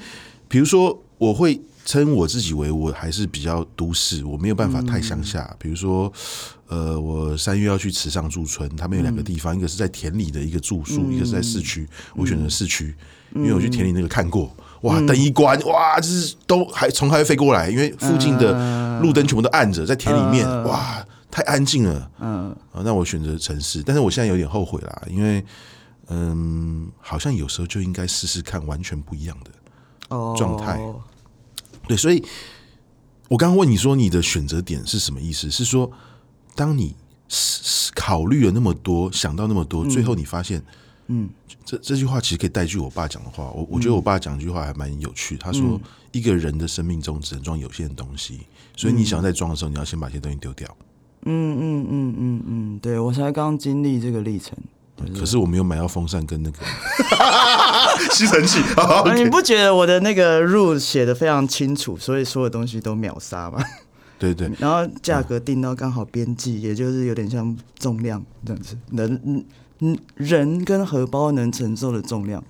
比如说我会称我自己为我还是比较都市，我没有办法太乡下。嗯、比如说，呃，我三月要去池上驻村，他们有两个地方，嗯、一个是在田里的一个住宿，嗯、一个是在市区。我选择市区，嗯、因为我去田里那个看过，哇，灯一关，哇，就是都还从还会飞过来，因为附近的路灯全部都暗着，在田里面，哇。太安静了，嗯，啊，那我选择城市，但是我现在有点后悔啦，因为，嗯，好像有时候就应该试试看完全不一样的状态，哦、对，所以，我刚刚问你说你的选择点是什么意思？是说，当你考虑了那么多，想到那么多，最后你发现，嗯，这这句话其实可以带句我爸讲的话，我我觉得我爸讲一句话还蛮有趣，他说，一个人的生命中只能装有限的东西，所以你想要再装的时候，你要先把这些东西丢掉。嗯嗯嗯嗯嗯，对，我才刚经历这个历程，可是我没有买到风扇跟那个 [LAUGHS] 吸尘器。[LAUGHS] 你不觉得我的那个 rule 写的非常清楚，所以所有东西都秒杀吗？对对。[LAUGHS] 然后价格定到刚好边际，也就是有点像重量这样子，能嗯人跟荷包能承受的重量。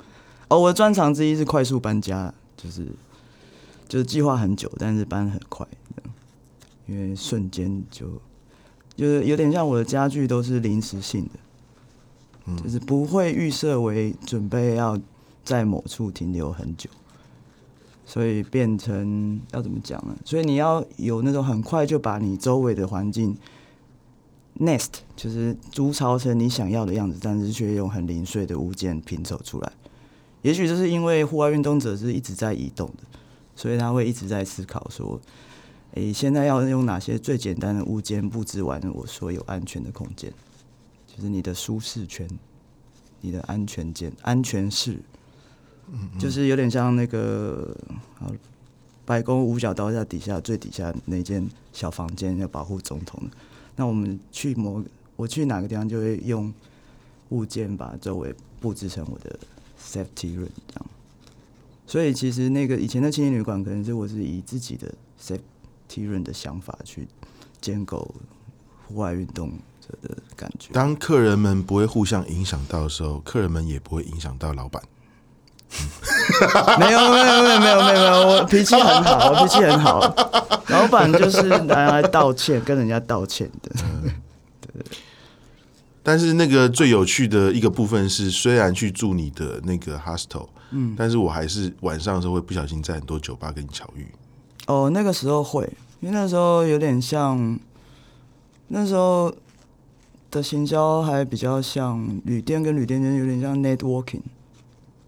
哦，我的专长之一是快速搬家，就是就是计划很久，但是搬很快，因为瞬间就。就是有点像我的家具都是临时性的，就是不会预设为准备要在某处停留很久，所以变成要怎么讲呢？所以你要有那种很快就把你周围的环境 nest，就是筑巢成你想要的样子，但是却用很零碎的物件拼凑出来。也许就是因为户外运动者是一直在移动的，所以他会一直在思考说。诶，现在要用哪些最简单的物件布置完我所有安全的空间？就是你的舒适圈，你的安全间、安全室，嗯，就是有点像那个好白宫五角大厦底下最底下那间小房间要保护总统的。那我们去某我去哪个地方，就会用物件把周围布置成我的 safety room 这样。所以其实那个以前的青年旅馆，可能是我是以自己的 safety room 的想法去建构户外运动者的感觉。当客人们不会互相影响到的时候，客人们也不会影响到老板。没有没有没有没有没有没有，我脾气很好，我脾气很好。老板就是拿来道歉，跟人家道歉的。对。但是那个最有趣的一个部分是，虽然去住你的那个 hostel，嗯，但是我还是晚上的时候会不小心在很多酒吧跟你巧遇。哦，那个时候会，因为那时候有点像，那时候的行销还比较像旅店跟旅店间有点像 networking，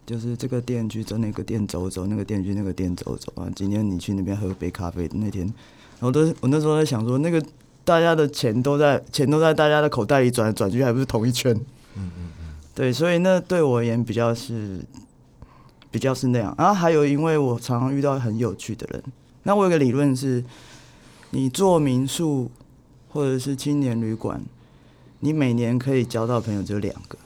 就是这个店去走那个店走走，那个店去那个店走走啊。今天你去那边喝杯咖啡，那天，然后都我那时候在想说，那个大家的钱都在钱都在大家的口袋里转来转去，还不是同一圈？嗯嗯嗯，对，所以那对我而言比较是比较是那样。然后还有，因为我常常遇到很有趣的人。那我有个理论是，你做民宿或者是青年旅馆，你每年可以交到朋友只有两个。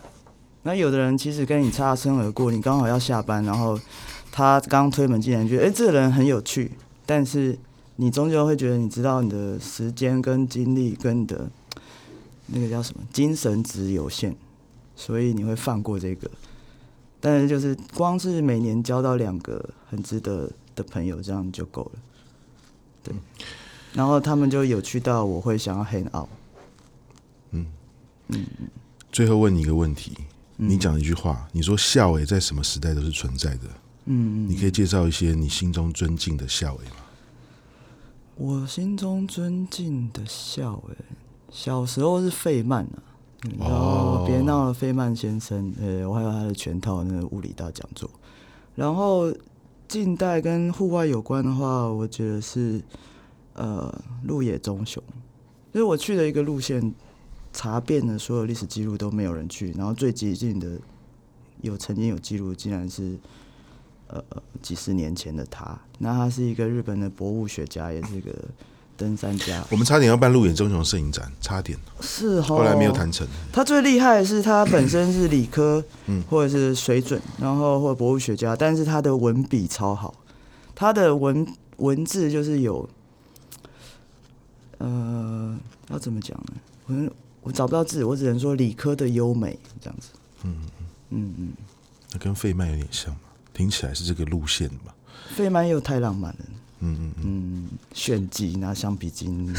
那有的人其实跟你擦身而过，你刚好要下班，然后他刚推门进来，觉得诶，这个人很有趣，但是你终究会觉得，你知道你的时间跟精力跟你的那个叫什么精神值有限，所以你会放过这个。但是就是光是每年交到两个很值得的朋友，这样就够了。对，然后他们就有趣到我会想要 hang out。嗯嗯嗯。最后问你一个问题，你讲一句话，你说夏伟在什么时代都是存在的。嗯，你可以介绍一些你心中尊敬的夏伟吗？我心中尊敬的夏伟，小时候是费曼啊，然后别闹了，费曼先生，呃，我还有他的全套那个物理大讲座，然后。近代跟户外有关的话，我觉得是呃鹿野忠雄，就是我去的一个路线，查遍了所有历史记录都没有人去，然后最接近的有曾经有记录，竟然是呃几十年前的他。那他是一个日本的博物学家，也是一个。登山家，我们差点要办鹿野忠雄摄影展，差点是齁，后来没有谈成。他最厉害的是他本身是理科，嗯，或者是水准，然后或者博物学家，但是他的文笔超好，他的文文字就是有，呃，要怎么讲呢？我我找不到字，我只能说理科的优美这样子。嗯嗯嗯嗯。那跟费曼有点像嘛，听起来是这个路线嘛。费曼又太浪漫了，嗯嗯嗯，炫技拿橡皮筋。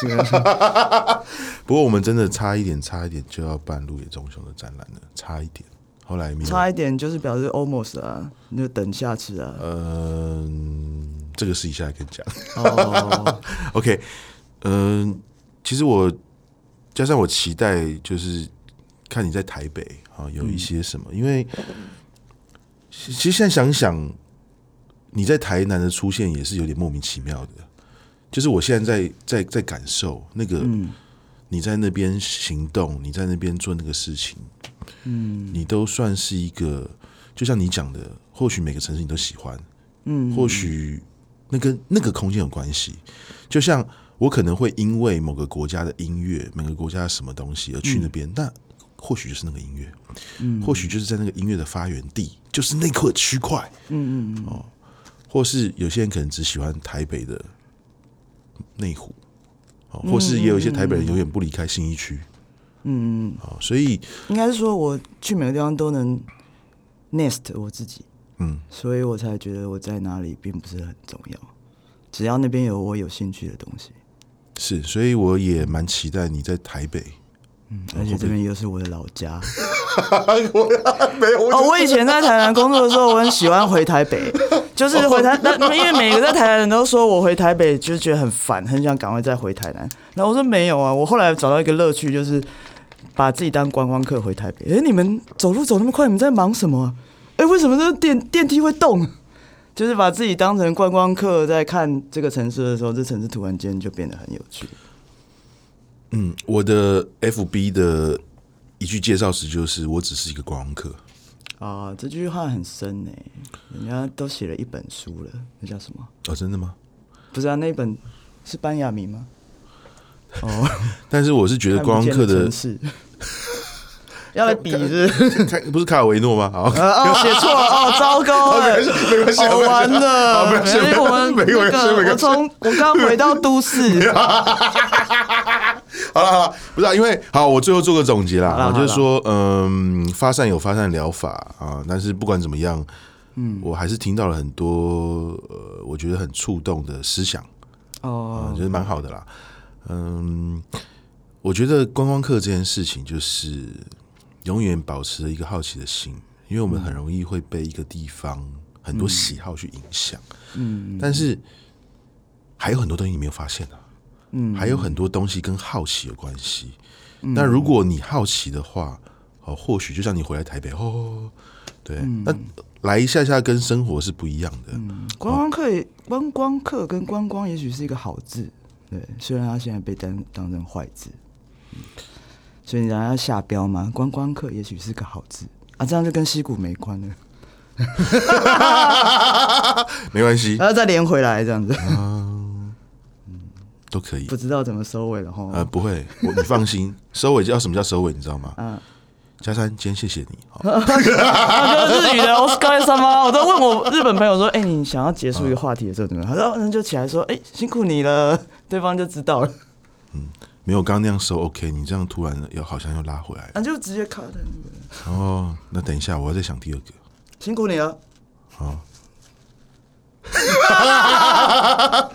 [LAUGHS] 不过我们真的差一点，差一点就要办鹿野中雄的展览了，差一点。后来差一点就是表示 almost 啊，你就等下次啊。嗯，这个私底下来跟你讲。哦，[LAUGHS] OK，嗯，其实我加上我期待，就是看你在台北啊有一些什么，嗯、因为其实现在想想，你在台南的出现也是有点莫名其妙的。就是我现在在在在感受那个，你在那边行动，你在那边做那个事情，嗯，你都算是一个，就像你讲的，或许每个城市你都喜欢，嗯，或许那跟那个空间有关系。就像我可能会因为某个国家的音乐，每个国家的什么东西而去那边，那或许就是那个音乐，嗯，或许就是在那个音乐的发源地，就是那块区块，嗯嗯哦，或是有些人可能只喜欢台北的。内湖，哦或是也有一些台北人永远不离开新一区，嗯嗯，哦，所以应该是说我去每个地方都能 nest 我自己，嗯，所以我才觉得我在哪里并不是很重要，只要那边有我有兴趣的东西，是，所以我也蛮期待你在台北，嗯，而且这边又是我的老家，我 [LAUGHS] 没有哦，我以前在台南工作的时候，我很喜欢回台北。[LAUGHS] 就是回台，那因为每个在台南人都说我回台北就觉得很烦，很想赶快再回台南。然后我说没有啊，我后来找到一个乐趣，就是把自己当观光客回台北。哎、欸，你们走路走那么快，你们在忙什么？哎、欸，为什么这个电电梯会动？就是把自己当成观光客，在看这个城市的时候，这城市突然间就变得很有趣。嗯，我的 FB 的一句介绍词就是：我只是一个观光客。啊，这句话很深呢，人家都写了一本书了，那叫什么？哦，真的吗？不是啊，那本是班雅明吗？哦，但是我是觉得观光客的要来比是不是？卡尔维诺吗？好，[LAUGHS] 写错了哦，[LAUGHS] 糟糕，没关系，没关系，好玩的，[LAUGHS] 没关系，我们没关系，我从我刚回到都市。好了好了，不是啊，因为好，我最后做个总结啦，啊，就是说，嗯，发散有发散疗法啊，但是不管怎么样，嗯，我还是听到了很多呃，我觉得很触动的思想。哦，我觉得蛮好的啦，嗯，我觉得观光客这件事情就是永远保持着一个好奇的心，因为我们很容易会被一个地方很多喜好去影响，嗯，但是还有很多东西你没有发现的。嗯，还有很多东西跟好奇有关系。那如果你好奇的话，哦，或许就像你回来台北哦，对，那来一下下跟生活是不一样的。观光客，观光客跟观光也许是一个好字，对，虽然他现在被当当成坏字，所以人家要下标嘛。观光客也许是个好字啊，这样就跟溪谷没关了，[LAUGHS] 没关系，然后再连回来这样子。都可以，不知道怎么收尾了哈。呃，不会，我你放心，[LAUGHS] 收尾叫什么叫收尾，你知道吗？嗯，加山，今天谢谢你。好 [LAUGHS] 日语的 Oscar 什么？我都问我日本朋友说，哎、欸，你想要结束一个话题的时候怎么样？他说，那就起来说，哎、欸，辛苦你了，对方就知道了。嗯，没有，刚刚那样收 OK，你这样突然又好像又拉回来，那就直接卡在那个。哦，那等一下，我要再想第二个。辛苦你了。好。[LAUGHS]